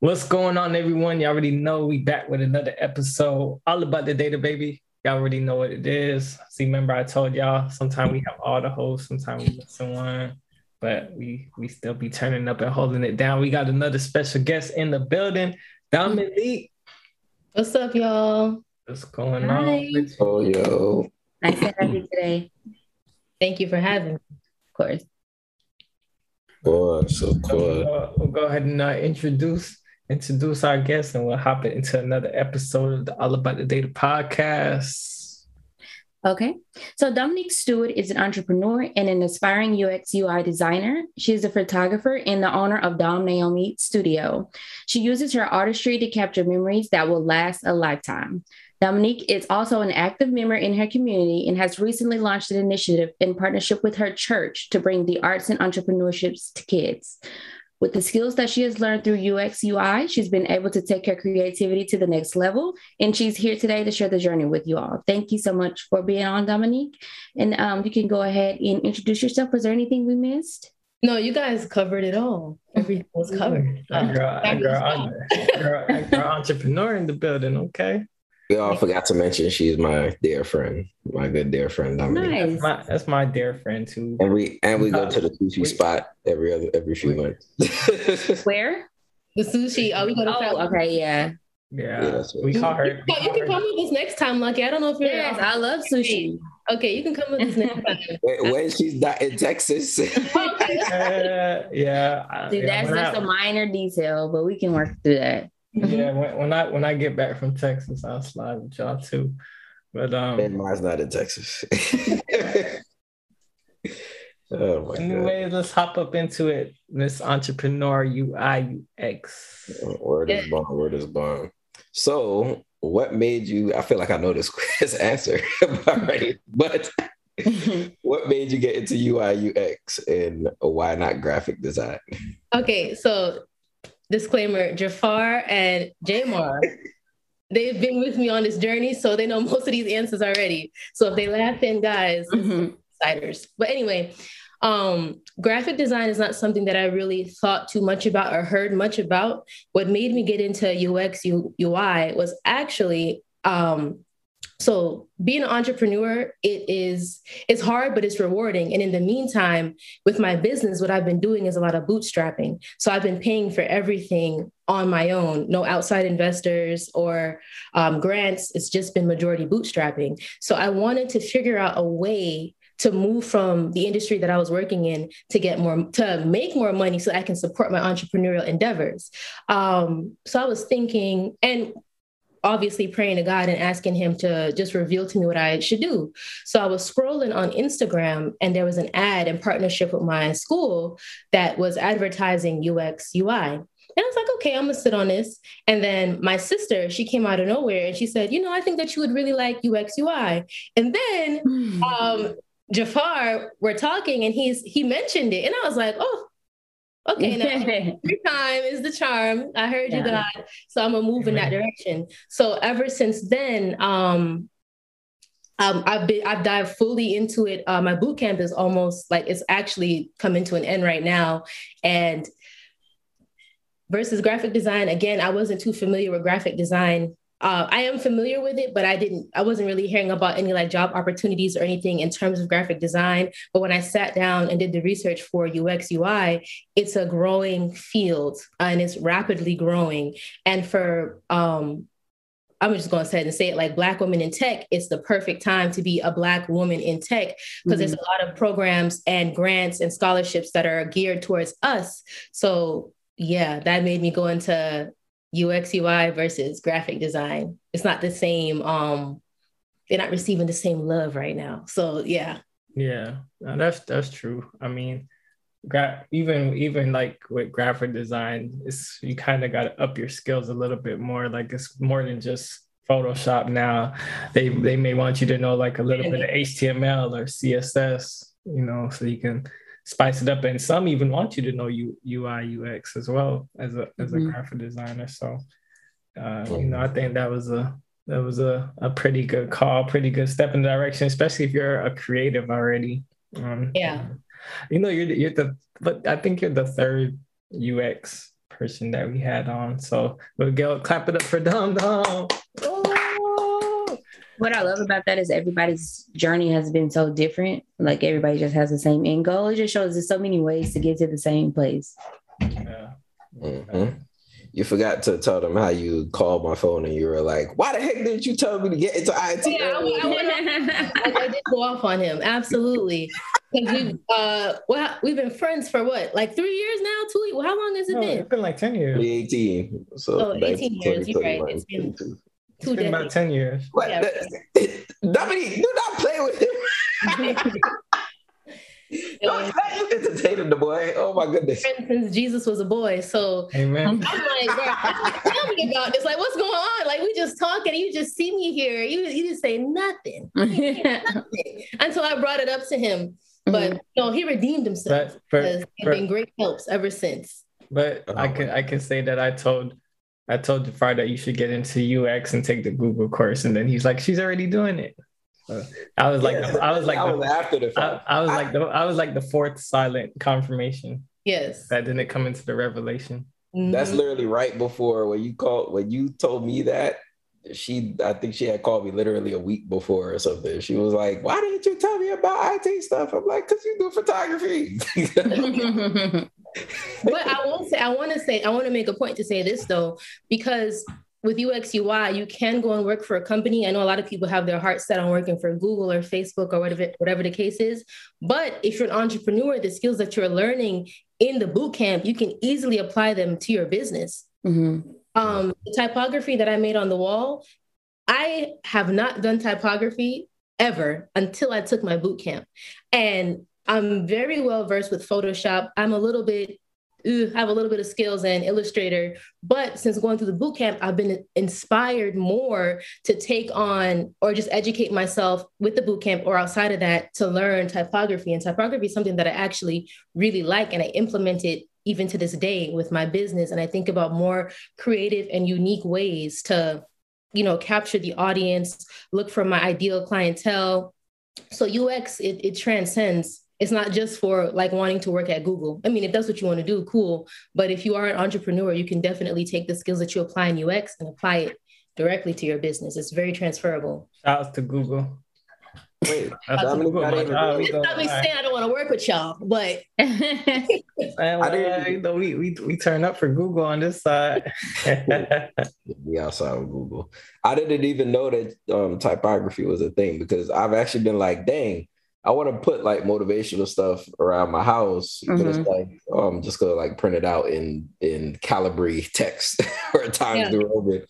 What's going on, everyone? Y'all already know we back with another episode all about the data, baby. Y'all already know what it is. See, remember I told y'all sometimes we have all the hosts, sometimes we miss one, but we we still be turning up and holding it down. We got another special guest in the building, Dominique. What's up, y'all? What's going Hi. on? Oh, yo. Nice to have you today. Thank you for having me, of course. Boy, so So, cool. uh, we'll go ahead and uh, introduce introduce our guest, and we'll hop into another episode of the All About the Data podcast. Okay. So Dominique Stewart is an entrepreneur and an aspiring UX UI designer. She is a photographer and the owner of Dom Naomi Studio. She uses her artistry to capture memories that will last a lifetime. Dominique is also an active member in her community and has recently launched an initiative in partnership with her church to bring the arts and entrepreneurships to kids. With the skills that she has learned through UX UI, she's been able to take her creativity to the next level. And she's here today to share the journey with you all. Thank you so much for being on, Dominique. And um, you can go ahead and introduce yourself. Was there anything we missed? No, you guys covered it all. Everything was covered. Our girl, our girl, our girl, our girl entrepreneur in the building. Okay, We all forgot to mention she's my dear friend, my good dear friend. Dominique. Nice. that's my that's my dear friend too. And we and we go to the sushi We- spot every other every few months. Where? The sushi. Oh, we go to Oh, okay, yeah. Yeah, Yeah, that's what- we call her. You, can- you can come with us next time, Lucky. I don't know if you're. Yes, I love sushi. Okay, you can come with us next time. when, when she's not in Texas. Uh, yeah, I- See, yeah, that's when just a minor detail, but we can work through that. Yeah, when, when I when I get back from Texas, I'll slide with y'all too. But um, and mine's not in Texas. oh my god. anyway, let's hop up into it. Miss Entrepreneur UI UX. Word is bomb. Word is bomb. So, what made you? I feel like I know this quiz answer already, but what made you get into UI UX and why not graphic design? Okay, so disclaimer: Jafar and Jamar, they've been with me on this journey, so they know most of these answers already. So if they laugh in, guys, Mhm. outsiders. But anyway, um, graphic design is not something that I really thought too much about or heard much about. What made me get into UX U- UI was actually um, so being an entrepreneur. It is it's hard, but it's rewarding. And in the meantime, with my business, what I've been doing is a lot of bootstrapping. So I've been paying for everything on my own, no outside investors or um, grants. It's just been majority bootstrapping. So I wanted to figure out a way to move from the industry that I was working in to get more to make more money so I can support my entrepreneurial endeavors. Um, so I was thinking and obviously praying to God and asking him to just reveal to me what I should do. So I was scrolling on Instagram and there was an ad in partnership with my school that was advertising UX UI. And I was like, okay, I'm gonna sit on this. And then my sister, she came out of nowhere and she said, you know, I think that you would really like UX UI. And then um, Jafar, we're talking and he's he mentioned it. And I was like, oh, okay, now every time is the charm. I heard you, Yeah. God. So I'm gonna move in that direction. So ever since then, um, um, I've been I've dived fully into it. Uh, my boot camp is almost like it's actually coming to an end right now, and versus graphic design again i wasn't too familiar with graphic design uh, i am familiar with it but i didn't i wasn't really hearing about any like job opportunities or anything in terms of graphic design. But when i sat down and did the research for ux ui it's a growing field and it's rapidly growing. And for um, I'm just going to say it and say it like Black women in tech, it's the perfect time to be a Black woman in tech because there's a lot of programs and grants and scholarships that are geared towards us. So, yeah, that made me go into UX UI versus graphic design. It's not the same. Um, they're not receiving the same love right now. So, yeah. Yeah, no, that's that's true. I mean, gra- even even like with graphic design, it's you kind of got to up your skills a little bit more. Like it's more than just Photoshop now. They they may want you to know like a little bit of HTML or CSS, you know, so you can spice it up. And some even want you to know U, UI UX as well as a as a Mhm. graphic designer. So, uh, you know, I think that was a that was a, a pretty good call, pretty good step in the direction, especially if you're a creative already. Um, Yeah. You know, you're the, you're the but I think you're the third UX person that we had on. So we'll go clap it up for dom dom Oh. What I love about that is everybody's journey has been so different. Like everybody just has the same end goal. It just shows there's so many ways to get to the same place. Yeah. Mhm. You forgot to tell them how you called my phone and you were like, "Why the heck didn't you tell me to get into IT?" Yeah, I, earlier?" I wanna- I, I did go off on him, absolutely. Because we, uh, well, we've been friends for what, like three years now? Two? How long has it No, been? it's been like 10 years. 2018. So Oh, 18 years, you're right. It's been- 22. Two It's been about 10 years. What? Yeah. the- Dominique, do not play with him. Don't let you entertaining the boy. Oh my goodness. Friends Since Jesus was a boy, so Amen. I'm like, bro, tell me about this. Like, what's going on? Like, we just talking. You just see me here. You you just say nothing, nothing until I brought it up to him. But mm-hmm. no, he redeemed himself But, but, because he's but- been great helps ever since. but I Oh. can I can say that I told I told Jafar that you should get into UX and take the Google course, and then he's like, she's already doing it. So I was like, Yes, I was like, I was the, after the I. I was like the I was like the fourth silent confirmation Yes. that didn't come into the revelation. That's Mhm. literally right before when you called when you told me that. She, I think she had called me literally a week before or something. She was like, "Why didn't you tell me about IT stuff?" I'm like, "Cause you do photography." but I won't say I want to say I want to make a point to say this though, because with UX UI, you can go and work for a company. I know a lot of people have their heart set on working for Google or Facebook or whatever, whatever the case is. But if you're an entrepreneur, the skills that you're learning in the boot camp, you can easily apply them to your business. Mhm. Um, the typography that I made on the wall, I have not done typography ever until I took my boot camp. And I'm very well versed with Photoshop. I'm a little bit, I have a little bit of skills in Illustrator. But since going through the boot camp, I've been inspired more to take on or just educate myself with the boot camp or outside of that to learn typography. And typography is something that I actually really like and I implement it even to this day with my business. And I think about more creative and unique ways to, you know, capture the audience, look for my ideal clientele. So UX, it, it transcends. It's not just for like wanting to work at Google. I mean, if that's what you want to do, cool. But if you are an entrepreneur, you can definitely take the skills that you apply in UX and apply it directly to your business. It's very transferable. Shout out to Google. Wait, That's Dominic Google, got my even job. really- We Stop me saying I don't want to work with y'all, but Man, well, didn't- you we, we we turn up for Google on this side. we outside of Google. I didn't even know that um, typography was a thing because I've actually been like, dang, I want to put like motivational stuff around my house, but it's like um just gonna like print it out in in Calibri text or Times Yeah. New Roman.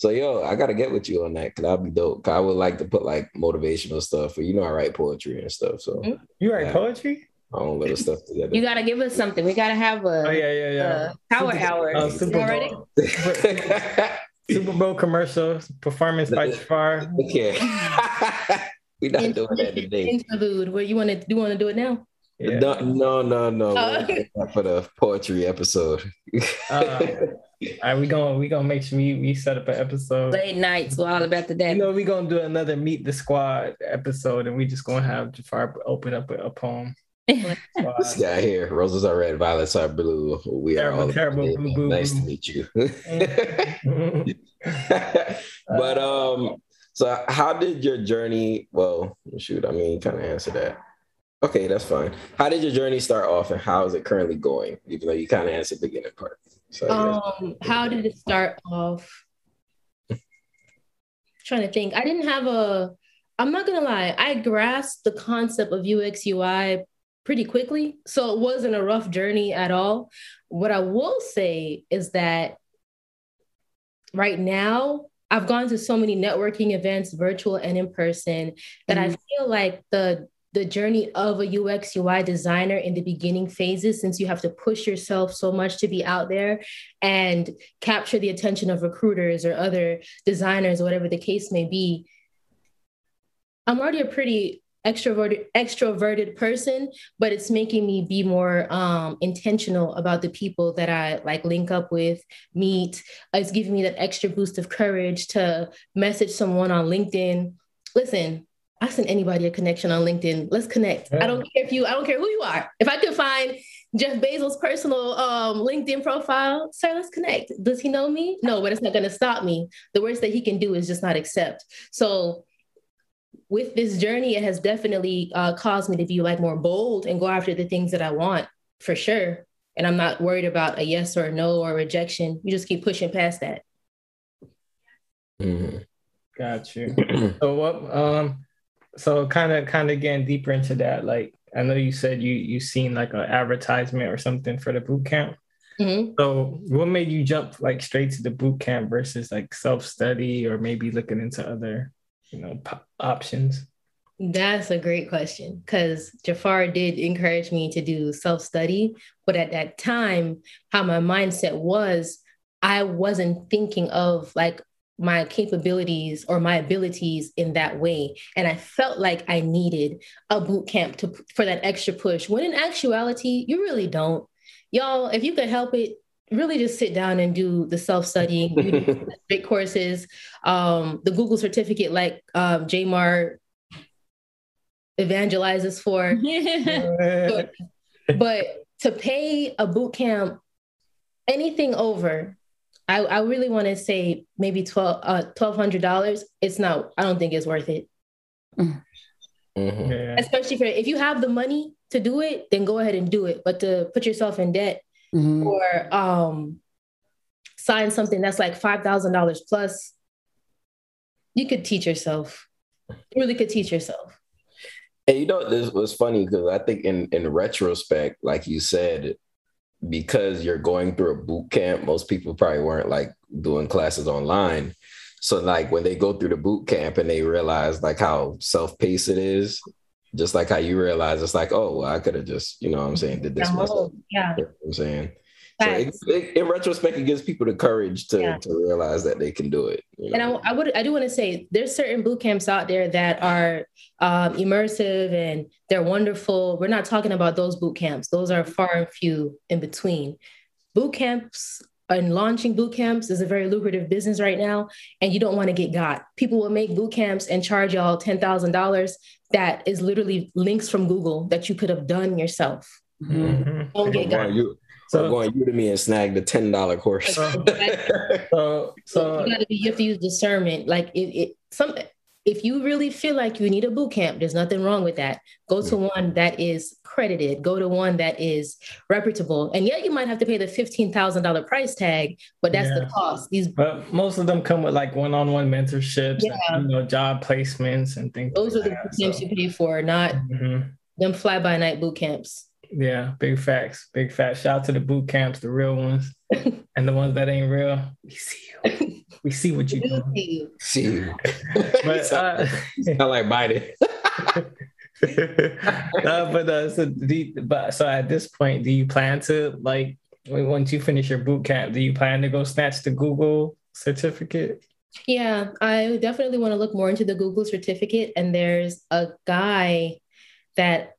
So yo, I gotta get with you on that because that'd be dope. 'Cause I would like to put like motivational stuff, or you know, I write poetry and stuff, so Mhm. you write Yeah. poetry? I own little stuff together. You gotta give us something. We gotta have a, Oh yeah, yeah, yeah. a power Super- hour. uh, Super Bowl, Super Bowl commercial performance by Jafar. okay. We're not doing that today. interlude. Where you want to? Do You want to do it now? Yeah. No, no, no, no. Oh. For the poetry episode. Uh, all right, we gonna we gonna make sure we, we set up an episode. Late nights, we're all about the day. You day. know, we gonna do another meet the squad episode, and we just gonna have Jafar open up a, a poem. this guy here, roses are red, violets are blue. We are all terrible, together. boo, boo, nice boo. to meet you. but um, so how did your journey? Well, shoot, I mean, kind of answer that. Okay, that's fine. How did your journey start off, and how is it currently going? Even though you kind of answered the beginning part. So Um, how did it start off? trying to think. I didn't have a. I'm not gonna lie. I grasped the concept of UX UI pretty quickly, so it wasn't a rough journey at all. What I will say is that right now I've gone to so many networking events, virtual and in person, that I feel like the the journey of a UX UI designer in the beginning phases, since you have to push yourself so much to be out there and capture the attention of recruiters or other designers, whatever the case may be. I'm already a pretty extroverted extroverted person but it's making me be more um intentional about the people that i like link up with meet it's giving me that extra boost of courage to message someone on linkedin listen I send anybody a connection on LinkedIn. Let's connect. I don't care if you, I don't care who you are. If I can find Jeff Bezos' personal um, LinkedIn profile. Sir, let's connect. Does he know me? No, but it's not going to stop me. The worst that he can do is just not accept. So, with this journey, it has definitely uh, caused me to be like more bold and go after the things that I want for sure. And I'm not worried about a yes or a no or rejection. You just keep pushing past that. Mm-hmm. Got you. so what? Um, so kind of kind of getting deeper into that. Like I know you said you you seen like an advertisement or something for the boot camp. Mm-hmm. So what made you jump like straight to the boot camp versus like self study or maybe looking into other you know po- options? That's a great question because Jafar did encourage me to do self study, but at that time, how my mindset was, I wasn't thinking of like my capabilities or my abilities in that way. And i felt like i needed a boot camp to for that extra push when in actuality you really don't. Y'all if you could help it really just sit down and do the self-studying great courses um, the google certificate like um, Jamar evangelizes for. But, but to pay a boot camp anything over I, I really want to say maybe twelve uh twelve hundred dollars. It's not. I don't think it's worth it. Mm-hmm. Yeah. Especially for if you have the money to do it, then go ahead and do it. But to put yourself in debt mm-hmm. or um sign something that's like five thousand dollars plus, you could teach yourself. You really could teach yourself. And you know, this was funny because I think in in retrospect, like you said, because you're going through a boot camp, most people probably weren't like doing classes online. So like when they go through the boot camp and they realize like how self-paced it is, just like how you realize it's like, oh, well, I could have just, you know what I'm saying, did this myself. Yeah. You know I'm saying. So it, it, in retrospect, it gives people the courage to, yeah. to realize that they can do it. You know? And I, I, would I do want to say there's certain boot camps out there that are um, immersive and they're wonderful. We're not talking about those boot camps. Those are far and few in between. Boot camps and launching boot camps is a very lucrative business right now, and you don't want to get got. People will make boot camps and charge y'all ten thousand dollars. That is literally links from Google that you could have done yourself. Mm-hmm. Don't get got. You, so going Udemy and snag the ten dollar course. so, so you, be, you have to use discernment. Like it, it, some if you really feel like you need a boot camp, there's nothing wrong with that. Go to one that is credited. Go to one that is reputable. And yet you might have to pay the fifteen thousand dollar price tag, but that's yeah. the cost. These, but most of them come with like one on one mentorships, yeah. and, you know, job placements and things. Those like are the boot camps so. you pay for, not mm-hmm. them fly by night boot camps. Yeah, big facts. Big facts. Shout out to the boot camps, the real ones. and the ones that ain't real. We see you. We see what you do. See you. but uh, not like Biden. uh, but uh, so you, but so at this point, do you plan to like once you finish your boot camp, do you plan to go snatch the Google certificate? Yeah, I definitely want to look more into the Google certificate. And there's a guy that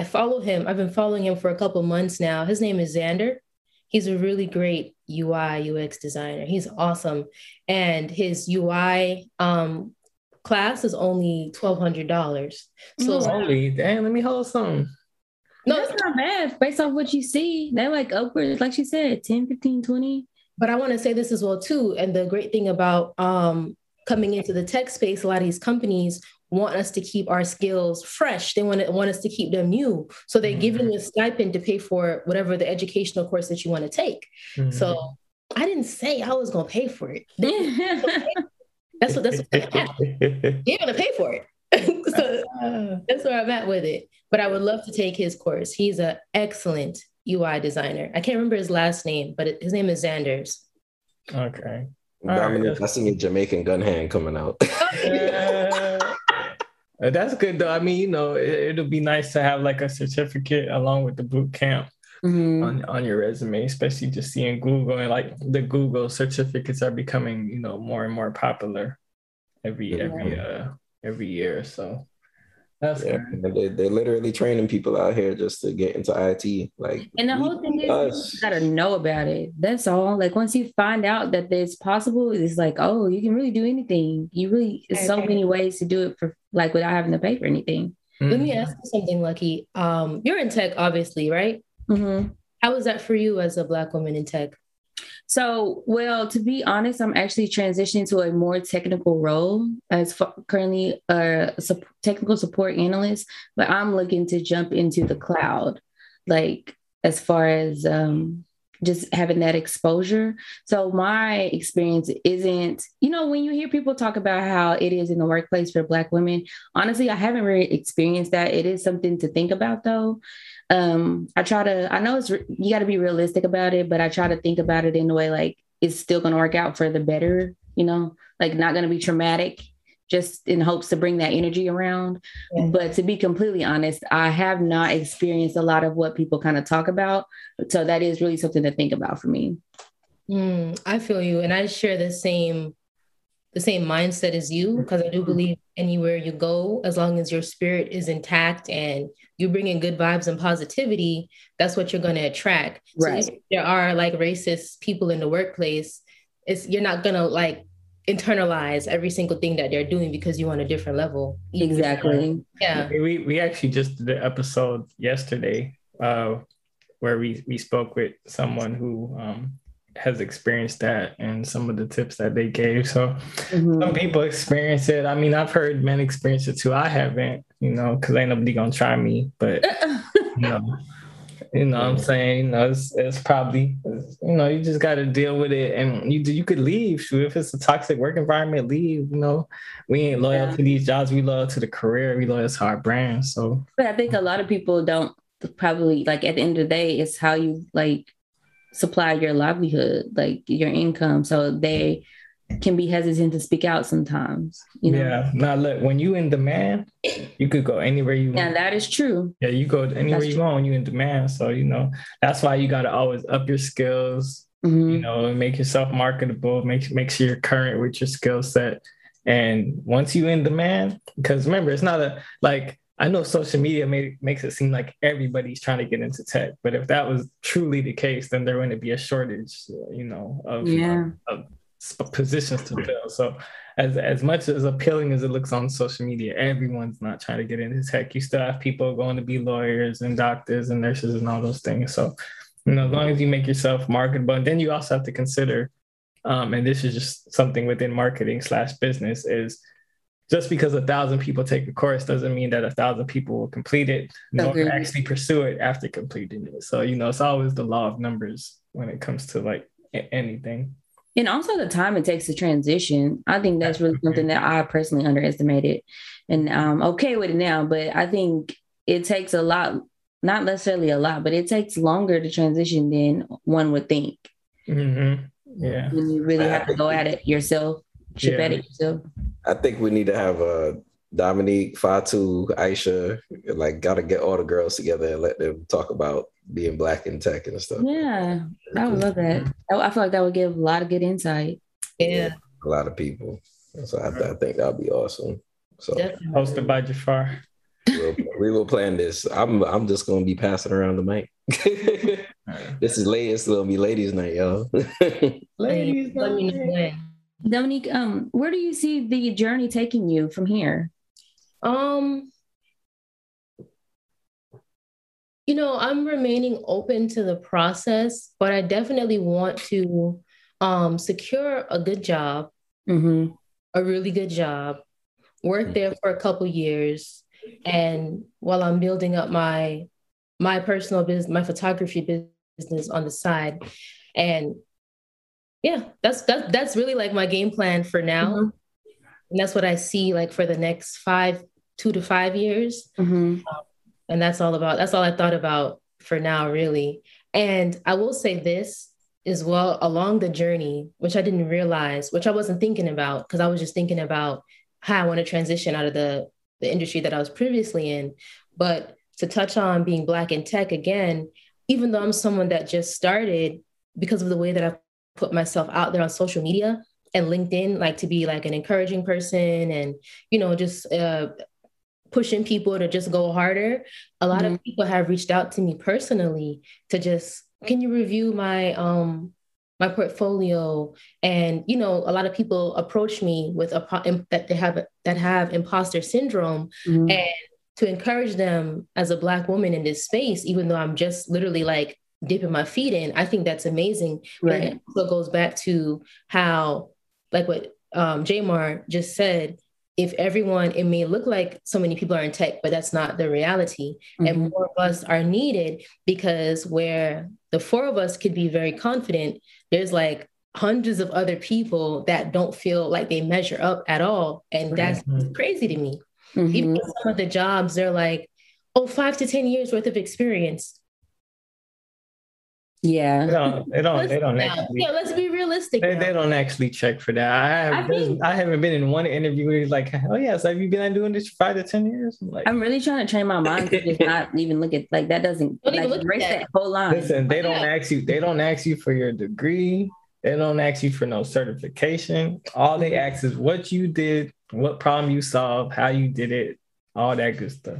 I follow him. I've been following him for a couple months now. His name is Xander. He's a really great UI UX designer. He's awesome, and his UI um, class is only twelve hundred dollars. So only damn. Let me hold some. No, that's not bad based off what you see. They're like upwards, like she said, 10, 15, 20. But I want to say this as well too. And the great thing about um, coming into the tech space, a lot of these companies want us to keep our skills fresh. They want to want us to keep them new. So they're mm-hmm. giving you a stipend to pay for whatever the educational course that you want to take. Mm-hmm. So I didn't say I was going to pay for it. that's what that's what you're going to pay for it. so that's where I'm at with it. But I would love to take his course. He's an excellent UI designer. I can't remember his last name, but his name is Xanders. Okay. Dominic, right. I seen a Jamaican gun hand coming out. Uh, that's good though. I mean, you know, it, will be nice to have like a certificate along with the boot camp mm-hmm. on on your resume, especially just seeing Google and like the Google certificates are becoming, you know, more and more popular every yeah. every uh every year. So that's yeah, they, they're literally training people out here just to get into IT. Like, and the whole thing is, us. you gotta know about it. That's all. Like, once you find out that it's possible, it's like, oh, you can really do anything. You really, there's so many ways to do it for like without having to pay for anything. Mm-hmm. Let me ask you something, Lucky. Um, you're in tech, obviously, right? Mm-hmm. How was that for you as a Black woman in tech? So, well, to be honest, I'm actually transitioning to a more technical role as currently a su- technical support analyst, but I'm looking to jump into the cloud, like as far as um, just having that exposure. So my experience isn't, you know, when you hear people talk about how it is in the workplace for Black women, honestly, I haven't really experienced that. It is something to think about though. Um, I try to, I know it's, you got to be realistic about it, but I try to think about it in a way like it's still going to work out for the better, you know, like not going to be traumatic just in hopes to bring that energy around. Yeah. But to be completely honest, I have not experienced a lot of what people kind of talk about. So that is really something to think about for me. Mm, I feel you. And I share the same the same mindset as you because I do believe anywhere you go, as long as your spirit is intact and you bring in good vibes and positivity, that's what you're going to attract. Right. So there are like racist people in the workplace. It's you're not going to like internalize every single thing that they're doing because you're on a different level. Exactly. Yeah. We we actually just did an episode yesterday uh, where we we spoke with someone who um, has experienced that and some of the tips that they gave. So mm-hmm. some people experience it. I mean, I've heard men experience it too. I haven't, you know, because ain't nobody gonna try me. But you know, you know, what I'm saying, you know, it's, it's probably, you know, you just got to deal with it, and you you could leave. If it's a toxic work environment, leave. You know, we ain't loyal yeah. to these jobs. We loyal to the career. We loyal to our brand. So, but I think a lot of people don't probably like at the end of the day, it's how you like supply your livelihood, like your income. So they can be hesitant to speak out sometimes. You know? Yeah. Now look, when you in demand, you could go anywhere you want. Yeah, that is true. Yeah, you go anywhere that's you want you in demand. So you know that's why you got to always up your skills. Mm-hmm. You know, make yourself marketable. Make make sure you're current with your skill set. And once you in demand, because remember, it's not a like I know social media made, makes it seem like everybody's trying to get into tech, but if that was truly the case, then there wouldn't be a shortage, you know, of, yeah. of, of positions to fill. So, as as much as appealing as it looks on social media, everyone's not trying to get into tech. You still have people going to be lawyers and doctors and nurses and all those things. So, you know, as long as you make yourself marketable, and then you also have to consider, um, and this is just something within marketing slash business is just because a thousand people take a course doesn't mean that a thousand people will complete it nor okay. actually pursue it after completing it. So, you know, it's always the law of numbers when it comes to like anything. And also the time it takes to transition. I think that's really something that I personally underestimated. And I'm okay with it now, but I think it takes a lot, not necessarily a lot, but it takes longer to transition than one would think. Mm-hmm. Yeah. When you really have to go at it yourself, chip yeah. at it yourself. I think we need to have a Dominique, Fatu, Aisha, like gotta get all the girls together and let them talk about being black in tech and stuff. Yeah, I would love that. I feel like that would give a lot of good insight. Yeah, a lot of people. So I, I think that'd be awesome. So Definitely. hosted by Jafar. We'll, we will plan this. I'm I'm just gonna be passing around the mic. this is ladies. It'll be ladies' night, y'all. ladies' night. Dominique, um, where do you see the journey taking you from here? Um, you know, I'm remaining open to the process, but I definitely want to um, secure a good job, mm-hmm. a really good job, work there for a couple years, and while I'm building up my my personal business, my photography business on the side, and yeah, that's that's that's really like my game plan for now. Mm-hmm. And that's what I see like for the next five, two to five years. Mm-hmm. Um, and that's all about that's all I thought about for now, really. And I will say this as well along the journey, which I didn't realize, which I wasn't thinking about, because I was just thinking about how I want to transition out of the, the industry that I was previously in. But to touch on being Black in tech again, even though I'm someone that just started because of the way that I've put myself out there on social media and LinkedIn, like to be like an encouraging person and, you know, just uh, pushing people to just go harder. A lot mm-hmm. of people have reached out to me personally to just, can you review my, um, my portfolio and you know a lot of people approach me with a that they have that have imposter syndrome mm-hmm. and to encourage them as a black woman in this space, even though I'm just literally like dipping my feet in, I think that's amazing. Right. But it also goes back to how, like what um, Jamar just said, if everyone, it may look like so many people are in tech, but that's not the reality. Mm-hmm. And more of us are needed because where the four of us could be very confident, there's like hundreds of other people that don't feel like they measure up at all. And that's mm-hmm. crazy to me. Mm-hmm. Even some of the jobs, they're like, oh, five to 10 years worth of experience. Yeah. They don't, they don't, they don't actually, yeah, let's be realistic. They, they, don't actually check for that. I, have, I, think, I haven't been in one interview where he's like, oh, yeah, so have you been doing this for five to 10 years? I'm, like, I'm really trying to train my mind to just not even look at like that doesn't don't like, even look at that. that whole line. Listen, they don't ask you, they don't ask you for your degree. They don't ask you for no certification. All they mm-hmm. ask is what you did, what problem you solved, how you did it, all that good stuff.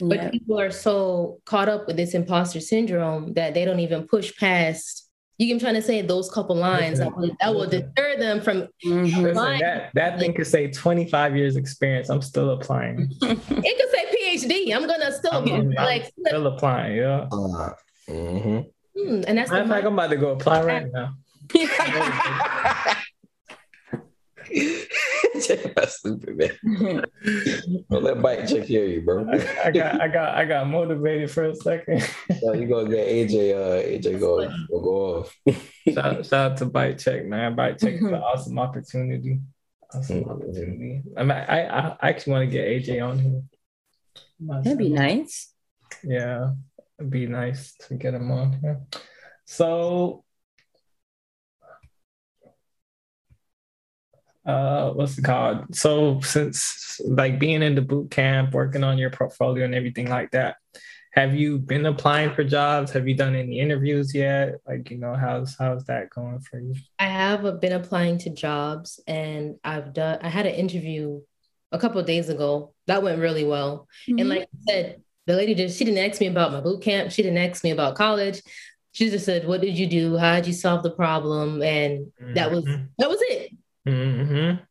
But yeah. people are so caught up with this imposter syndrome that they don't even push past. You can trying to say those couple lines that will, that will deter them from. Mm-hmm. Listen, that, that thing could say 25 years experience. I'm still applying. it could say PhD. I'm gonna still I'm, I'm, like still applying. Yeah. Uh, mm-hmm. Hmm, and that's Matter fact, I'm about to go apply right now. That's stupid, man. Don't let bite check hear you, bro. I, I, got, I got, I got motivated for a second. so you gonna get AJ? Uh, AJ go, go, go off. shout, shout out to bite check, man. Bite check is an awesome opportunity. Awesome mm-hmm. opportunity. I, mean, I, I I actually want to get AJ on here. That'd be nice. Yeah, it'd be nice to get him on here. So uh what's it called? So since like being in the boot camp working on your portfolio and everything like that have you been applying for jobs? Have you done any interviews yet? Like you know how's how's that going for you? I have been applying to jobs and i've done i had an interview a couple of days ago. That went really well. Mm-hmm. and like i said the lady just she didn't ask me about my boot camp. She didn't ask me about college. She just said what did you do? How did you solve the problem? And mm-hmm. that was mm-hmm. that was it Mm-hmm.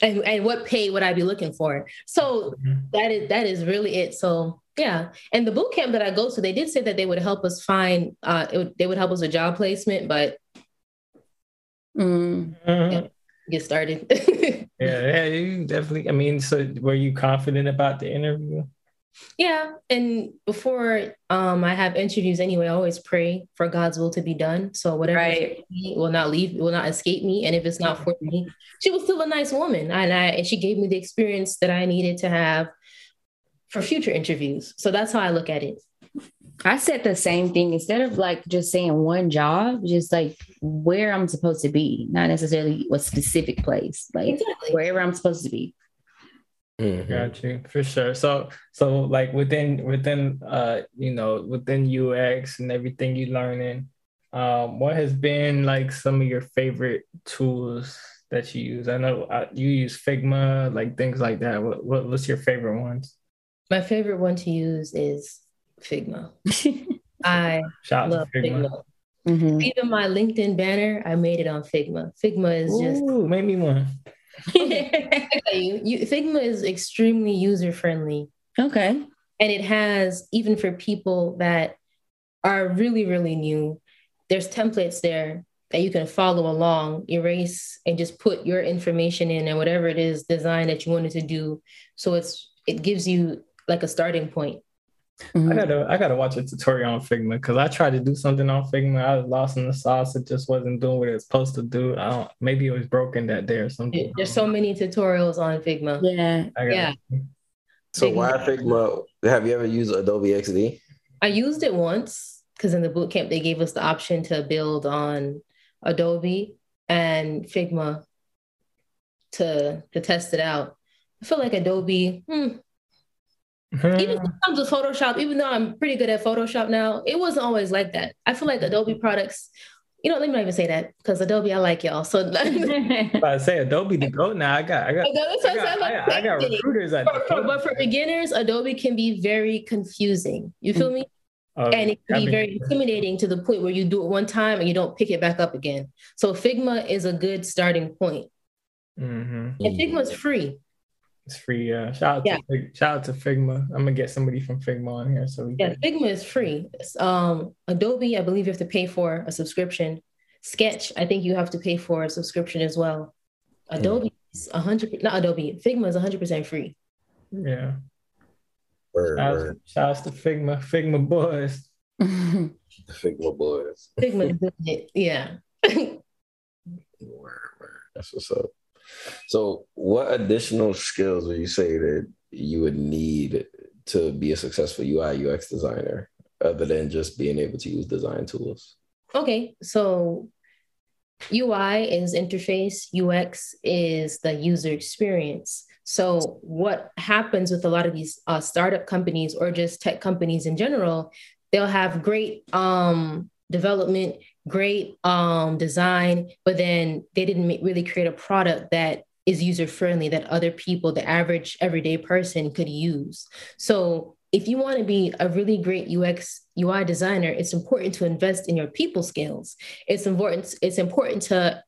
And, and what pay would I be looking for? So mm-hmm. that is that is really it. So yeah, and the boot camp that I go to, they did say that they would help us find, uh, would, they would help us with job placement, but mm, mm-hmm. yeah, get started. yeah, yeah, you definitely. I mean, so were you confident about the interview? Yeah, and before um, I have interviews anyway, I always pray for God's will to be done. So whatever right. will not leave, will not escape me. And if it's not for me, she was still a nice woman, and I and she gave me the experience that I needed to have for future interviews. So that's how I look at it. I said the same thing instead of like just saying one job, just like where I'm supposed to be, not necessarily what specific place, like exactly. wherever I'm supposed to be. Mm-hmm. Got you for sure. So so like within within uh you know within UX and everything you learning, um, what has been like some of your favorite tools that you use? I know uh, you use Figma, like things like that. What, what what's your favorite ones? My favorite one to use is Figma. I Shout love Figma. Figma. Mm-hmm. Even my LinkedIn banner, I made it on Figma. Figma is Ooh, just make me one you, you, Figma is extremely user friendly. Okay. And it has, even for people that are really, really new, there's templates there that you can follow along, erase, and just put your information in and whatever it is design that you wanted to do. So it's it gives you like a starting point. Mm-hmm. I gotta I gotta watch a tutorial on Figma because I tried to do something on Figma. I was lost in the sauce. It just wasn't doing what it was supposed to do. I don't maybe it was broken that day or something. There's so many tutorials on Figma. Yeah. Yeah. So Figma. why Figma? Have you ever used Adobe XD? I used it once because in the boot camp they gave us the option to build on Adobe and Figma to to test it out. I feel like Adobe, hmm, Mm-hmm. Even sometimes with Photoshop, even though I'm pretty good at Photoshop now, it wasn't always like that. I feel like Adobe products, you know, let me not even say that because Adobe, I like y'all. So I say Adobe to go now. I got, I got, I got, I got, I got recruiters at. For, for, but for beginners, Adobe can be very confusing. You feel me? Uh, and it can be very intimidating to the point where you do it one time and you don't pick it back up again. So Figma is a good starting point. Mm-hmm. And Figma is free. It's free. Yeah. Shout out Yeah. to Fig- shout out to Figma. I'm gonna get somebody from Figma on here so we Yeah, can. Figma is free. Um, Adobe, I believe you have to pay for a subscription. Sketch, I think you have to pay for a subscription as well. Adobe is hundred, not Adobe. Figma is hundred percent free. Yeah. Word, Shout out, word. shout out to Figma. Figma boys. The Figma boys. Figma is. Yeah. Word, word. That's what's up. So, what additional skills would you say that you would need to be a successful UI UX designer, other than just being able to use design tools? Okay, so UI is interface, UX is the user experience. So, what happens with a lot of these uh, startup companies or just tech companies in general, they'll have great um, development, great um, design, but then they didn't really create a product that is user friendly that other people, the average everyday person, could use. So, if you want to be a really great UX UI designer, it's important to invest in your people skills. It's important. It's important to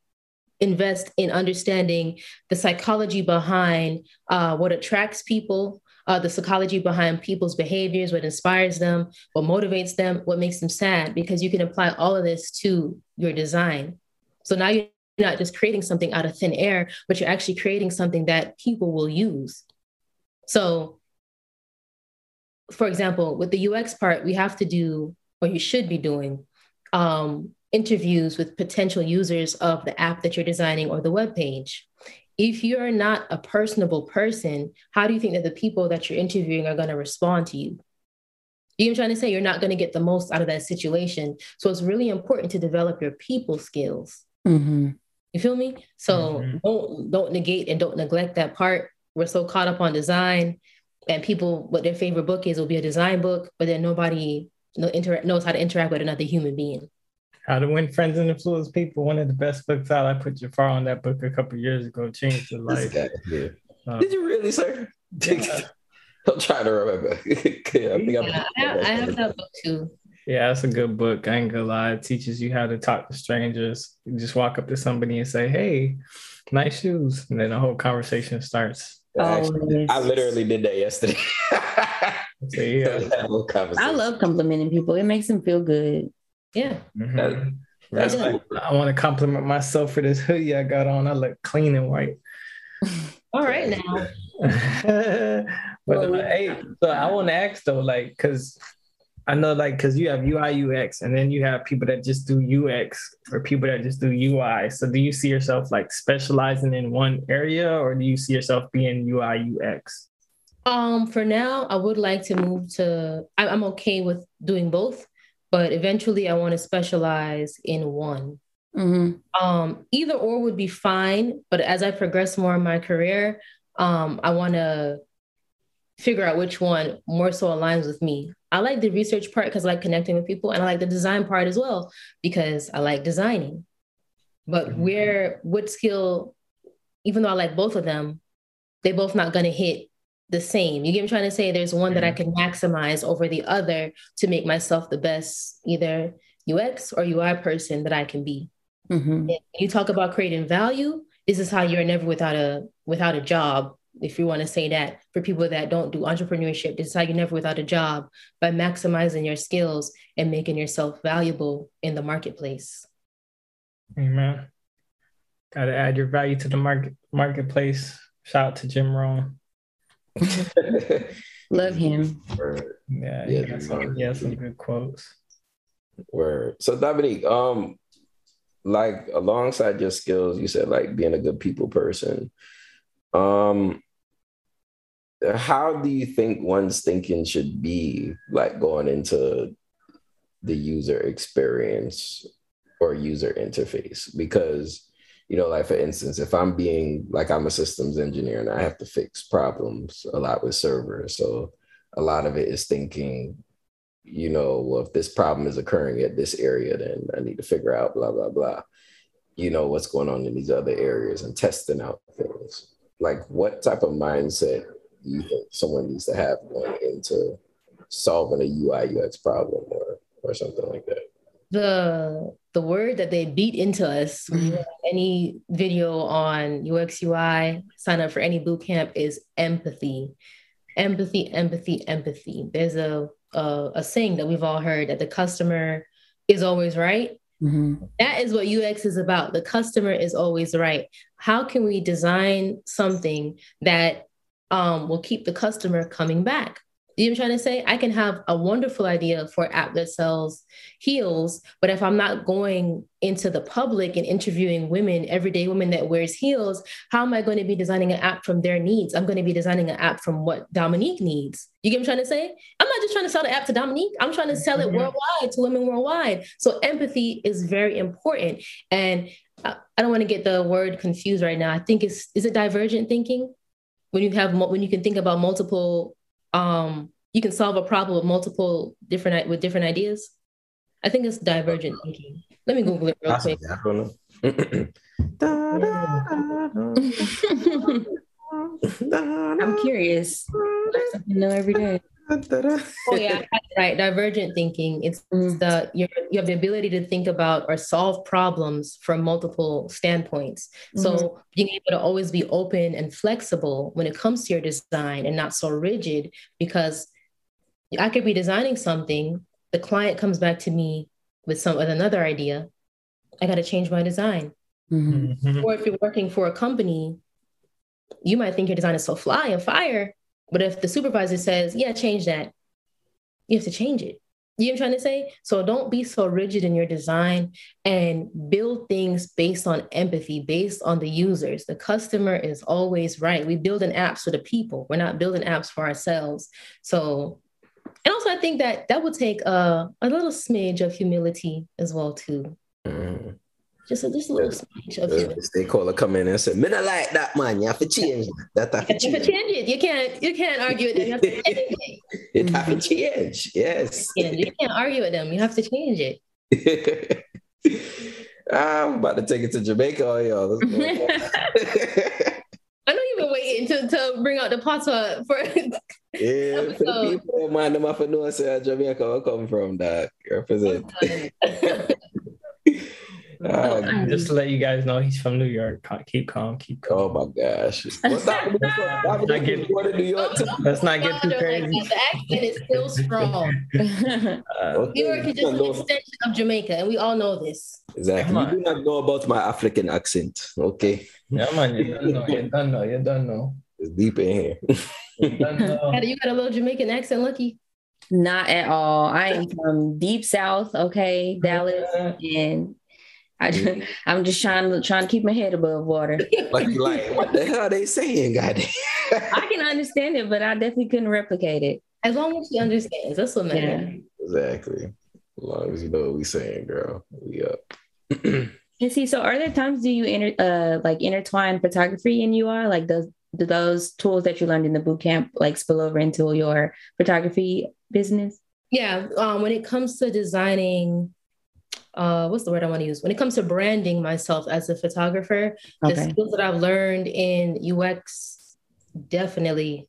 invest in understanding the psychology behind uh, what attracts people, uh, the psychology behind people's behaviors, what inspires them, what motivates them, what makes them sad, because you can apply all of this to your design. So now you're not just creating something out of thin air, but you're actually creating something that people will use. So for example, with the UX part, we have to do, or you should be doing, um, interviews with potential users of the app that you're designing or the web page. If you're not a personable person, how do you think that the people that you're interviewing are going to respond to you? You know what I'm trying to say? You're not going to get the most out of that situation. So it's really important to develop your people skills. hmm You feel me? So Mhm. don't don't negate and don't neglect that part. We're so caught up on design, and people what their favorite book is will be a design book, but then nobody no, inter- knows how to interact with another human being. How to Win Friends and Influence People. One of the best books out. I put Jafar on that book a couple years ago. Changed his This life. guy here. Um, Did you really, sir? Yeah. I'm trying to remember. yeah, I think Yeah, I, have, I have that book too. Yeah, it's a good book. I ain't gonna lie. It teaches you how to talk to strangers. You just walk up to somebody and say, "Hey, nice shoes," and then the whole conversation starts. Actually, Always. I literally did that yesterday. So, yeah. I love complimenting people. It makes them feel good. Yeah. Mhm. That's Right. cool. I want to compliment myself for this hoodie I got on. I look clean and white. All right now. but Well, uh, hey, so I want to ask though, like, because I know, like, because you have UI UX, and then you have people that just do UX, or people that just do UI. So, do you see yourself like specializing in one area, or do you see yourself being UI UX? Um, for now, I would like to move to. I'm okay with doing both, but eventually, I want to specialize in one. hmm um either or would be fine but as i progress more in my career um i want to figure out which one more so aligns with me i like the research part because i like connecting with people and i like the design part as well because i like designing but Mhm. where what skill even though i like both of them they're both not going to hit the same you get i'm trying to say there's one that i Mhm. can maximize over the other to make myself the best either ux or ui person that i can be hmm you talk about creating value this is how you're never without a without a job if you want to say that for people that don't do entrepreneurship this is how you're never without a job by maximizing your skills and making yourself valuable in the marketplace Amen. Got to add your value to the market marketplace. Shout out to Jim Rohn. Love him. Word, Yeah, Yeah, he has some, he has some good quotes. word. So Dominique, um, like alongside your skills, you said like being a good people person. Um, how do you think one's thinking should be like going into the user experience or user interface? Because you know, like for instance, if I'm being like I'm a systems engineer and I have to fix problems a lot with servers, so a lot of it is thinking, you know, well, if this problem is occurring at this area, then I need to figure out blah blah blah. You know what's going on in these other areas and testing out things. Like, what type of mindset do you think someone needs to have going into solving a UI UX problem or or something like that? The the word that they beat into us have any video on UX UI, sign up for any boot camp is empathy. Empathy, empathy, empathy. There's a a, a saying that we've all heard that the customer is always right. Mm-hmm. That is what UX is about. The customer is always right. How can we design something that um, will keep the customer coming back? You know what I'm trying to say? I can have a wonderful idea for an app that sells heels, but if I'm not going into the public and interviewing women, everyday women that wears heels, how am I going to be designing an app from their needs? I'm going to be designing an app from what Dominique needs. You get what I'm trying to say? I'm not just trying to sell the app to Dominique. I'm trying to sell it mm-hmm. worldwide to women worldwide. So empathy is very important. And I, I don't want to get the word confused right now. I think it's is it divergent thinking? When you have when you can think about multiple um, you can solve a problem with multiple different with different ideas. I think it's divergent thinking. Let me Google it real quick. I'm curious. something new every day oh yeah, right. Divergent thinking. It's, mm. the you you have the ability to think about or solve problems from multiple standpoints. Mm-hmm. So being able to always be open and flexible when it comes to your design and not so rigid, because I could be designing something, the client comes back to me with some with another idea. I got to change my design. Mm-hmm. mm-hmm. Or if you're working for a company, you might think your design is so fly and fire, but if the supervisor says, yeah, change that, you have to change it. You know what I'm trying to say? So don't be so rigid in your design and build things based on empathy, based on the users. The customer is always right. We build an apps for the people. We're not building apps for ourselves. So, and also I think that that would take a, a little smidge of humility as well too. Mm. Just a, just a little speech of him. Stakeholder come in and say, "Me not like that man. You have to change that. That have to change. change it. You can't. You can't argue with them. You have to change it. it have to change. Yes. Yeah, you can't argue with them. You have to change it. I'm about to take it to Jamaica, oh, y'all. I know you've been waiting to, to bring out the potter for. yeah, for the people, man, them have to know say Jamaica where come from. That represent. Oh, Uh, just to let you guys know, he's from New York. Keep calm, keep calm. Oh my gosh! Let's not get, New York let's not get too crazy. Like the accent is still strong. uh, New York is just an extension of Jamaica, and we all know this. Exactly. You do not know about my African accent, okay? Yeah, man, you don't know. You don't know. You don't know. It's deep in here. you, got you got a little Jamaican accent, Lucky. Not at all. I am from deep south, okay, Dallas, and I just, I'm just trying to trying to keep my head above water. like, like what the hell are they saying, goddamn? I can understand it, but I definitely couldn't replicate it. As long as she understands, that's what matters. Yeah. Exactly. As long as you know what we're saying, girl, we up. and see, so are there times do you inter, uh like intertwine photography and UI? Like does do those tools that you learned in the boot camp like spill over into your photography business? Yeah. Um, when it comes to designing uh, what's the word I want to use? When it comes to branding myself as a photographer, okay. the skills that I've learned in UX definitely,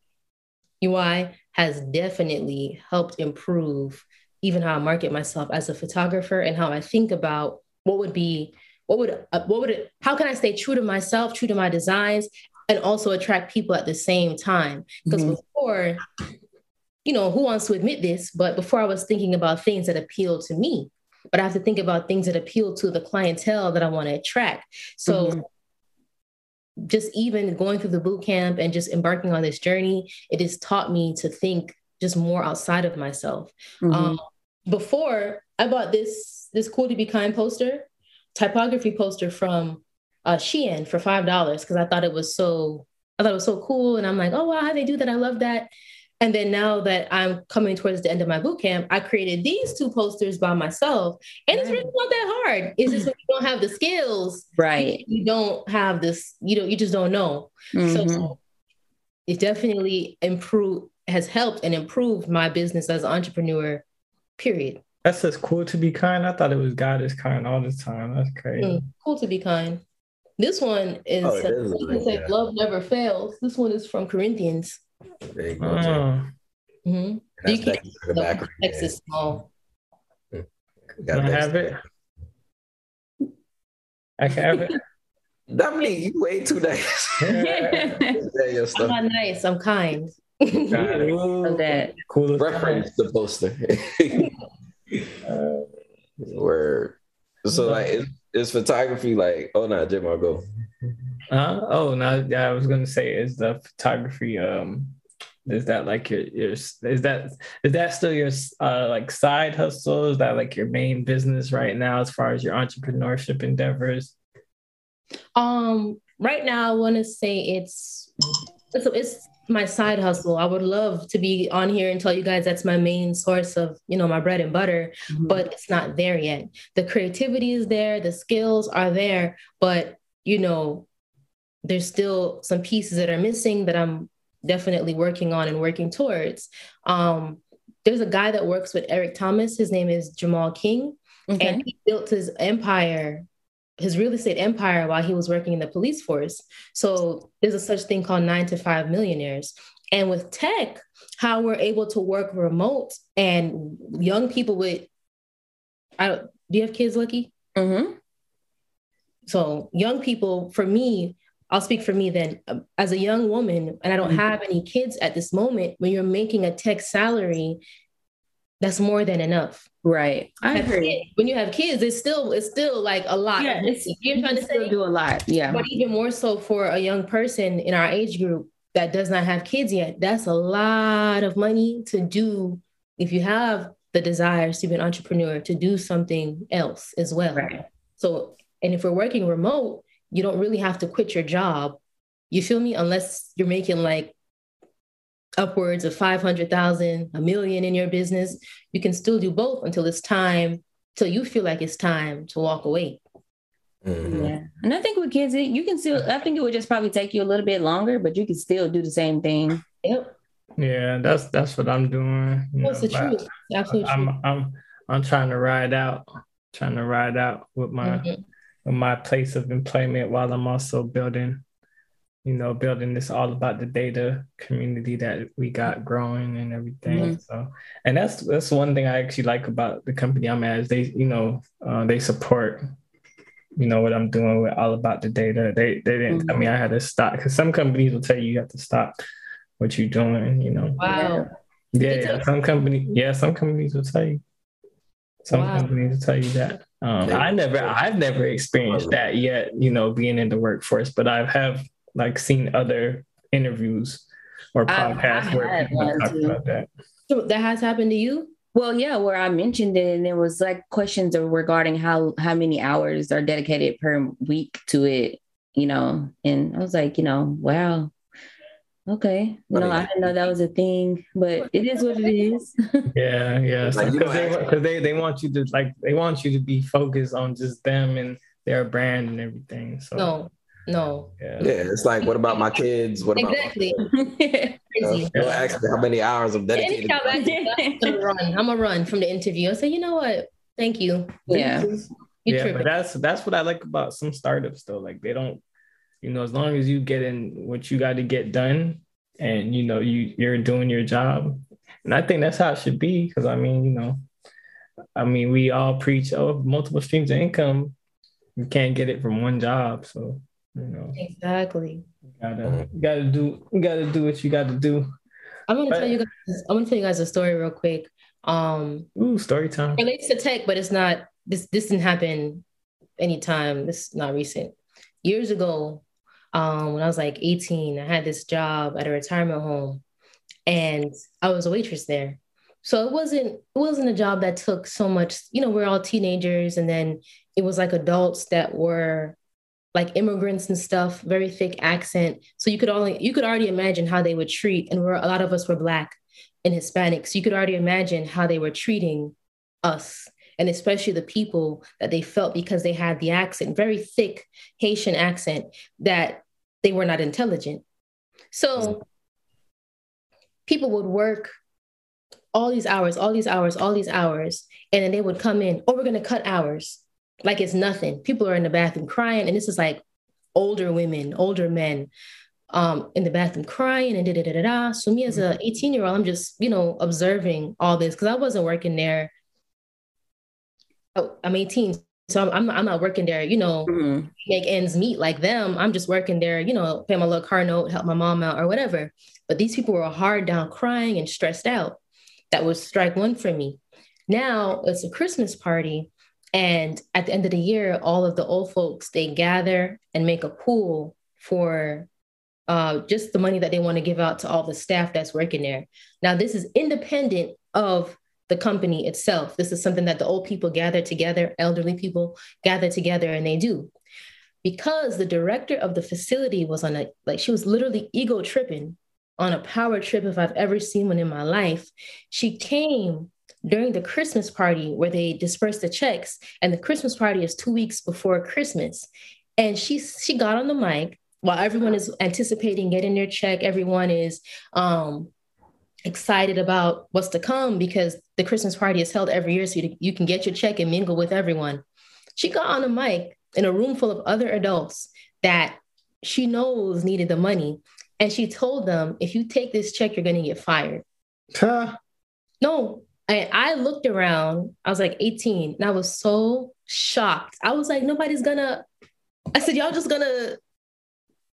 UI has definitely helped improve even how I market myself as a photographer and how I think about what would be, what would, uh, what would it, how can I stay true to myself, true to my designs, and also attract people at the same time? Because mm-hmm. before, you know, who wants to admit this? But before I was thinking about things that appeal to me but I have to think about things that appeal to the clientele that I want to attract. So mm-hmm. just even going through the boot camp and just embarking on this journey, it has taught me to think just more outside of myself. Mm-hmm. Um, before I bought this this cool to be kind poster, typography poster from uh, Shein for five dollars because I thought it was so I thought it was so cool, and I'm like, oh wow, how they do that? I love that. And then now that I'm coming towards the end of my boot camp, I created these two posters by myself. And it's really not that hard. It's just when you don't have the skills. Right. You don't have this, you know, you just don't know. Mm-hmm. So it definitely improved, has helped and improved my business as an entrepreneur, period. That's just cool to be kind. I thought it was God is kind all the time. That's crazy. Mm, cool to be kind. This one is, oh, is like, love never fails. This one is from Corinthians. There you go. Mm-hmm. You can, the text is small. Got Can I have it? I can have it. Dominique, you way too nice. Yeah. Say your I'm not nice. I'm kind. Got that Cool. Reference the poster. Uh, Word. So like, is, is photography like? Oh no, Jim, I'll go. Uh, oh no, yeah, I was gonna say is the photography um is that like your your is that is that still your uh like side hustle? Is that like your main business right now as far as your entrepreneurship endeavors? Um, right now, I want to say it's it's it's my side hustle. I would love to be on here and tell you guys that's my main source of you know my bread and butter, but it's not there yet. The creativity is there, the skills are there, but you know, there's still some pieces that are missing that I'm definitely working on and working towards. Um, there's a guy that works with Eric Thomas. His name is Jamal King, okay. and he built his empire his real estate empire while he was working in the police force. So there's a such thing called nine to five millionaires. And with tech, how we're able to work remote and young people with, I don't, do you have kids, Lucky? Mhm. So young people, for me, I'll speak for me then. Um, As a young woman, and I don't Mhm. have any kids at this moment, when you're making a tech salary, that's more than enough. Right. I Have agree. kids- When you have kids, it's still it's still like a lot. Yeah, you're trying to still say do a lot. Yeah. but even more so for a young person in our age group that does not have kids yet, that's a lot of money to do if you have the desires to be an entrepreneur, to do something else as well. Right. So, and if we're working remote, you don't really have to quit your job. You feel me? Unless you're making like upwards of 500,000, a million in your business, you can still do both until it's time, till you feel like it's time to walk away. Mhm. Yeah. And I think with kids, you can still, I think it would just probably take you a little bit longer, but you can still do the same thing. Yep. Yeah, that's that's what I'm doing. you What's the know, but truth? Absolutely. I'm I'm I'm trying to ride out, trying to ride out with my Mhm. With my place of employment while I'm also building, you know, building this all about the data community that we got growing and everything. So, and that's that's one thing I actually like about the company I'm at is they, you know, uh, they support, you know, what I'm doing with all about the data. They they didn't. I mean, I had to stop because some companies will tell you you have to stop what you're doing. You know. Wow. Yeah, yeah. Some company, yeah, some companies will tell you. Some Wow. companies will tell you that. Um, I never, I've never experienced that yet. You know, being in the workforce, but I have like seen other interviews or I've- podcasts I've where people have one talked too. about that. So that has happened to you? Well, yeah, where I mentioned it, and there was like questions regarding how how many hours are dedicated per week to it, you know. And I was like, you know, wow, okay, you know, I didn't know that was a thing, but it is what it is. Yeah, yeah. Because don't they, they they want you to like they want you to be focused on just them and their brand and everything. So No, no. yeah. Yeah, it's like, what about my kids? What about Exactly. my Crazy. Don't ask me how many hours I'm dedicated. I- I'm gonna run. I'm gonna run from the interview. I say, you know what? Thank you. yeah. You yeah, tripping. but that's that's what I like about some startups though. Like they don't, you know, as long as you get in what you got to get done, and you know you you're doing your job, and I think that's how it should be. Because I mean, you know, I mean, we all preach oh multiple streams of income. You can't get it from one job, so you know, Exactly. you gotta you gotta do you gotta do what you got to do. I'm gonna But- tell you guys. I'm gonna tell you guys a story real quick. Um, Ooh, story time. it relates to tech, but it's not. This this didn't happen anytime. This is not recent. Years ago, um, when I was like 18, I had this job at a retirement home, and I was a waitress there. So it wasn't it wasn't a job that took so much. You know, we're all teenagers, and then it was like adults that were like immigrants and stuff, very thick accent. So you could only you could already imagine how they would treat, and we're a lot of us were black and Hispanic. So you could already imagine how they were treating us, and especially the people that they felt because they had the accent, very thick Haitian accent, that they were not intelligent. So people would work all these hours, all these hours, all these hours, and then they would come in, oh, we're gonna cut hours. Like it's nothing. People are in the bathroom crying, and this is like older women, older men um, in the bathroom crying and da da da da da. So me as a 18 year old, I'm just you know observing all this because I wasn't working there oh, I'm 18. So I'm, I'm, not working there, you know, mm-hmm. make ends meet like them. I'm just working there, you know, pay my little car note, help my mom out or whatever. But these people were hard down, crying and stressed out. That was strike one for me. Now it's a Christmas party. And at the end of the year, all of the old folks, they gather and make a pool for uh, just the money that they want to give out to all the staff that's working there. Now, this is independent of the company itself. This is something that the old people gather together, elderly people gather together, and they do. Because the director of the facility was on a, like, she was literally ego tripping on a power trip if I've ever seen one in my life. She came during the Christmas party where they dispersed the checks, and the Christmas party is two weeks before Christmas. And she she got on the mic while everyone is anticipating getting their check. Everyone is um, excited about what's to come because the Christmas party is held every year, so you, you can get your check and mingle with everyone. She got on a mic in a room full of other adults that she knows needed the money. And she told them, if you take this check, you're going to get fired. Huh. No, I, I looked around, I was like 18, and I was so shocked. I was like, nobody's gonna, I said, y'all just gonna,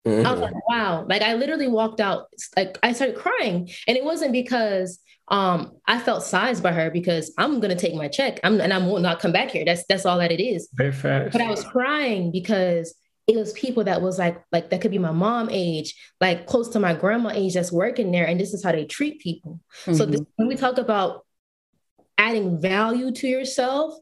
mm-hmm. I was like, mm-hmm. wow. Like I literally walked out, like I started crying. And it wasn't because um I felt sized by her because I'm gonna take my check. I'm and I will not come back here. That's that's all that it is. Very fast. But I was crying because it was people that was like like that could be my mom age like close to my grandma age that's working there and this is how they treat people mm-hmm. so this, when we talk about adding value to yourself,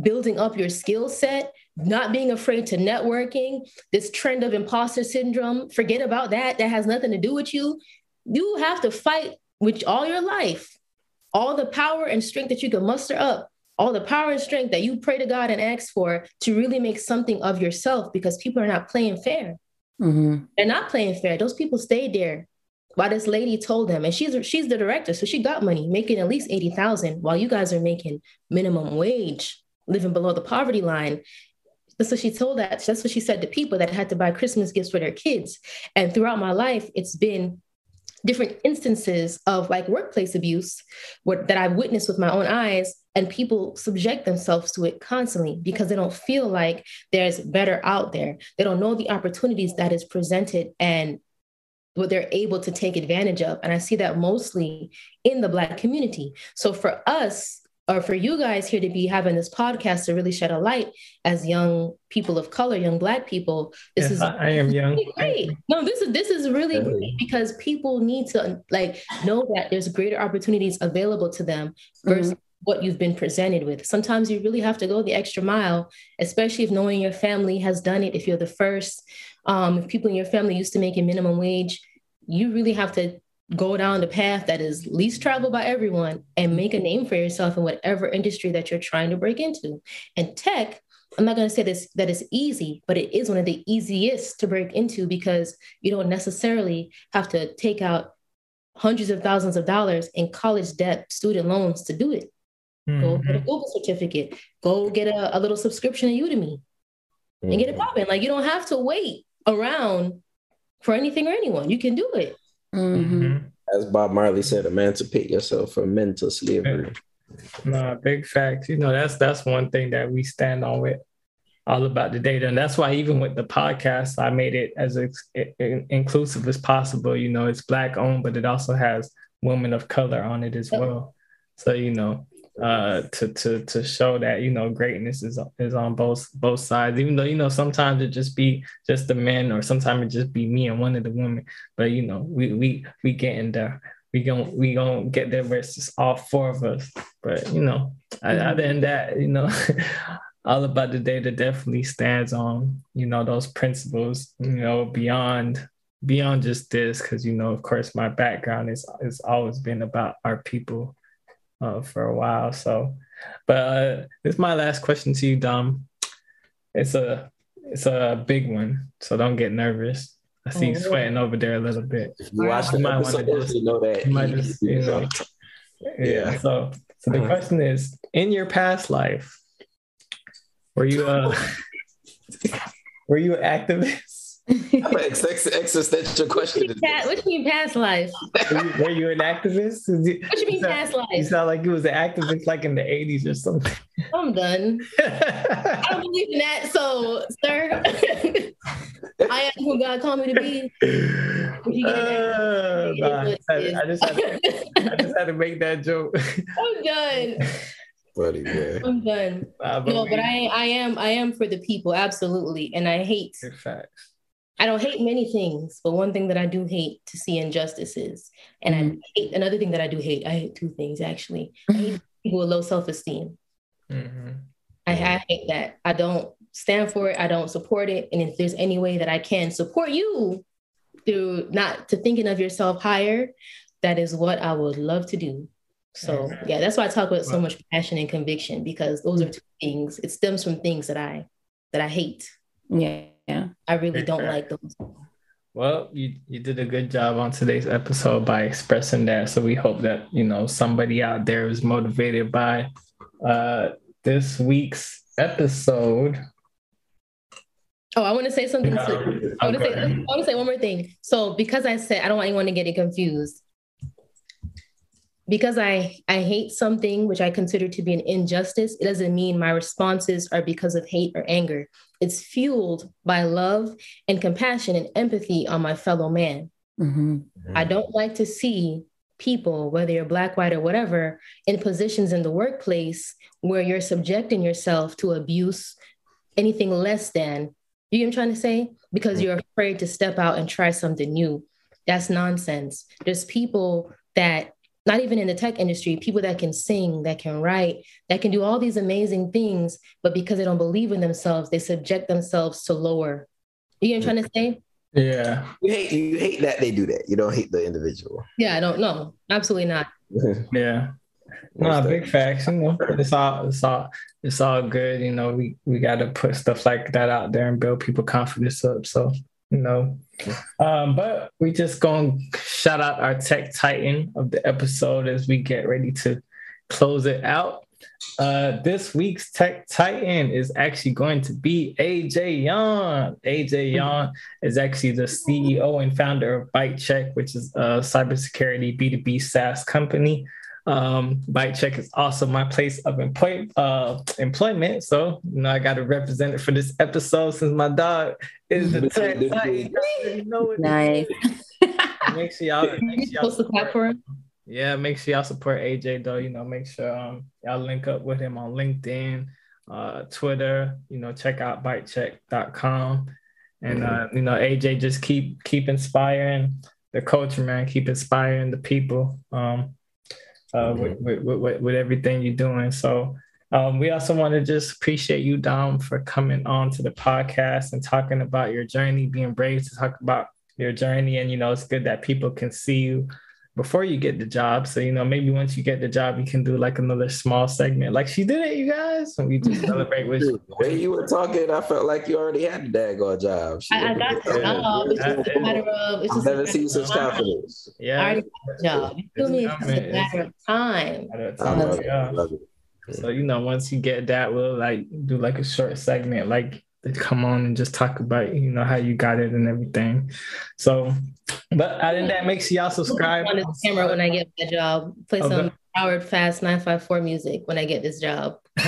building up your skill set, not being afraid to networking, this trend of imposter syndrome, forget about that. That has nothing to do with you. You have to fight with all your life, all the power and strength that you can muster up, all the power and strength that you pray to God and ask for to really make something of yourself because people are not playing fair. Mm-hmm. They're not playing fair. Those people stayed there while this lady told them, and she's she's the director, so she got money, making at least eighty thousand, while you guys are making minimum wage, living below the poverty line. So she told that. That's what she said to people that had to buy Christmas gifts for their kids. And throughout my life, it's been different instances of like workplace abuse that I've witnessed with my own eyes, and people subject themselves to it constantly because they don't feel like there's better out there. They don't know the opportunities that is presented and what they're able to take advantage of. And I see that mostly in the Black community. So for us, or for you guys here to be having this podcast to really shed a light as young people of color, young Black people, this yes, is I am young. Great. No, this is this is really great because people need to like know that there's greater opportunities available to them versus mm-hmm what you've been presented with. Sometimes you really have to go the extra mile, especially if knowing your family has done it. If you're the first, um, if people in your family used to make a minimum wage, you really have to go down the path that is least traveled by everyone and make a name for yourself in whatever industry that you're trying to break into. And tech, I'm not going to say this that is easy, but it is one of the easiest to break into because you don't necessarily have to take out hundreds of thousands of dollars in college debt, student loans to do it. Mm-hmm. Go get a Google certificate. Go get a, a little subscription to Udemy mm-hmm. and get it mm-hmm. popping. Like you don't have to wait around for anything or anyone. You can do it. Mm-hmm. As Bob Marley said, emancipate yourself from mental slavery. No, big facts. You know, that's that's one thing that we stand on with all about the data. And that's why even with the podcast, I made it as ex- inclusive as possible. You know, it's black owned, but it also has women of color on it as well. So, you know, uh, to to to show that you know greatness is is on both both sides. Even though you know sometimes it just be just the men, or sometimes it just be me and one of the women. But you know we we we getting there. We gon' we gonna get there versus all four of us. But you know, other than that, you know. all about the data definitely stands on you know those principles you know beyond beyond just this because you know of course my background is has always been about our people uh, for a while. So, but uh, this is my last question to you, Dom. It's a it's a big one, so don't get nervous. I see oh, you sweating over there a little bit. You watch the might want to just, you know that. You might just, you know, yeah. So, so the uh-huh. question is: In your past life, were you uh, were you an activist? I'm an ex- existential question. What you, mean, what you mean past life? Were you, were you an activist? What you mean past life? You sound like you was an activist like in the 80s or something. I'm done. I don't believe in that. So, sir, I am who God called me to be. Uh, nah, I, I, just had to, I just had to make that joke. I'm done. Buddy, man. I'm done. Uh, but no, we, but I, I am, I am for the people, absolutely, and I hate. Facts. I don't hate many things, but one thing that I do hate to see injustices, and mm-hmm. I hate another thing that I do hate. I hate two things actually. I hate people with low self esteem. Mm-hmm. I, I hate that. I don't stand for it. I don't support it. And if there's any way that I can support you through not to thinking of yourself higher, that is what I would love to do. So yeah, that's why I talk with so much passion and conviction because those are two things. It stems from things that I that I hate. Yeah. Yeah. I really don't like those. Well, you you did a good job on today's episode by expressing that. So we hope that you know somebody out there is motivated by uh, this week's episode. Oh, I want to say something. Too. I want to say I want to say one more thing. So because I said I don't want anyone to get it confused because I, I hate something which I consider to be an injustice, it doesn't mean my responses are because of hate or anger. It's fueled by love and compassion and empathy on my fellow man. Mm-hmm. I don't like to see people, whether you're black, white, or whatever, in positions in the workplace where you're subjecting yourself to abuse, anything less than, you know what I'm trying to say? Because mm-hmm. you're afraid to step out and try something new. That's nonsense. There's people that not even in the tech industry, people that can sing, that can write, that can do all these amazing things, but because they don't believe in themselves, they subject themselves to lower. You know what I'm trying to say? Yeah. You hate you hate that they do that. You don't hate the individual. Yeah, I don't know. Absolutely not. yeah. No, big facts. You know, it's all it's all it's all good. You know, we we got to put stuff like that out there and build people confidence up. So know. Um, but we just gonna shout out our tech titan of the episode as we get ready to close it out. Uh, this week's tech titan is actually going to be AJ Yawn. AJ Yawn is actually the CEO and founder of ByteChek, which is a cybersecurity B2B SaaS company. Um, ByteChek is also my place of employ- uh, employment. So, you know, I got to represent it for this episode since my dog is the tech. you nice. make sure y'all, make sure y'all support, for him. Yeah, make sure y'all support AJ though. You know, make sure um, y'all link up with him on LinkedIn, uh, Twitter. You know, check out bytechek.com. And uh, you know, AJ just keep keep inspiring the culture, man. Keep inspiring the people. Um, uh, with, with, with, with, everything you're doing. So um, we also want to just appreciate you, Dom, for coming on to the podcast and talking about your journey, being brave to talk about your journey. And, you know, it's good that people can see you before you get the job. So, you know, maybe once you get the job, you can do like another small segment. Like she did it, you guys. And we just celebrate with you. The way you were talking, I felt like you already had the daggone job. She I, I got the job. It's just a matter of it's just never seen such confidence. Yeah. I already got the job. You feel me? It's a matter of time. I love it. I love it. So, you know, once you get that, we'll like do like a short segment, like come on and just talk about you know how you got it and everything. So, but other than that, make sure y'all subscribe. On the camera when I get the job, play okay. some Howard Fast nine five four music when I get this job.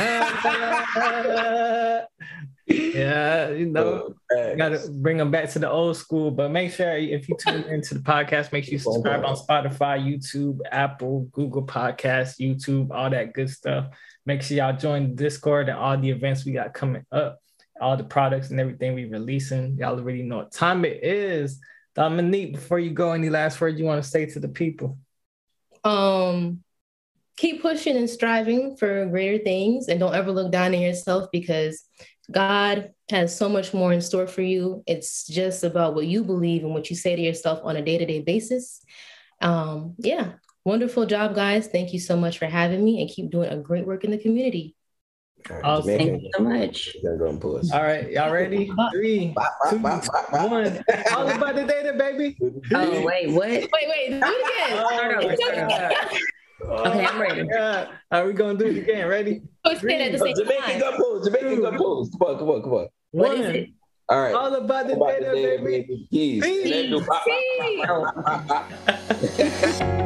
yeah, you know, oh, gotta bring them back to the old school. But make sure if you tune into the podcast, make sure you subscribe on Spotify, YouTube, Apple, Google Podcasts, YouTube, all that good stuff. Make sure y'all join Discord and all the events we got coming up all the products and everything we releasing. Y'all already know what time it is. Dominique, before you go, any last words you want to say to the people? Um, keep pushing and striving for greater things, and don't ever look down on yourself because God has so much more in store for you. It's just about what you believe and what you say to yourself on a day to day basis. Um, yeah, wonderful job, guys. Thank you so much for having me and keep doing a great work in the community. Awesome. Thank you so much. All right, y'all ready? Three, two, one. All about the data, baby. Oh wait, what? Wait, wait, do it again. Oh, okay, I'm ready. Oh, God. Are we gonna do it again? Ready? Three, at the same Jamaican time. gun pose. Jamaican gun pose. Come on, come on, come on. What One. is it? All right. All about the About data, the data, baby. baby. Peace. Peace. And then Peace.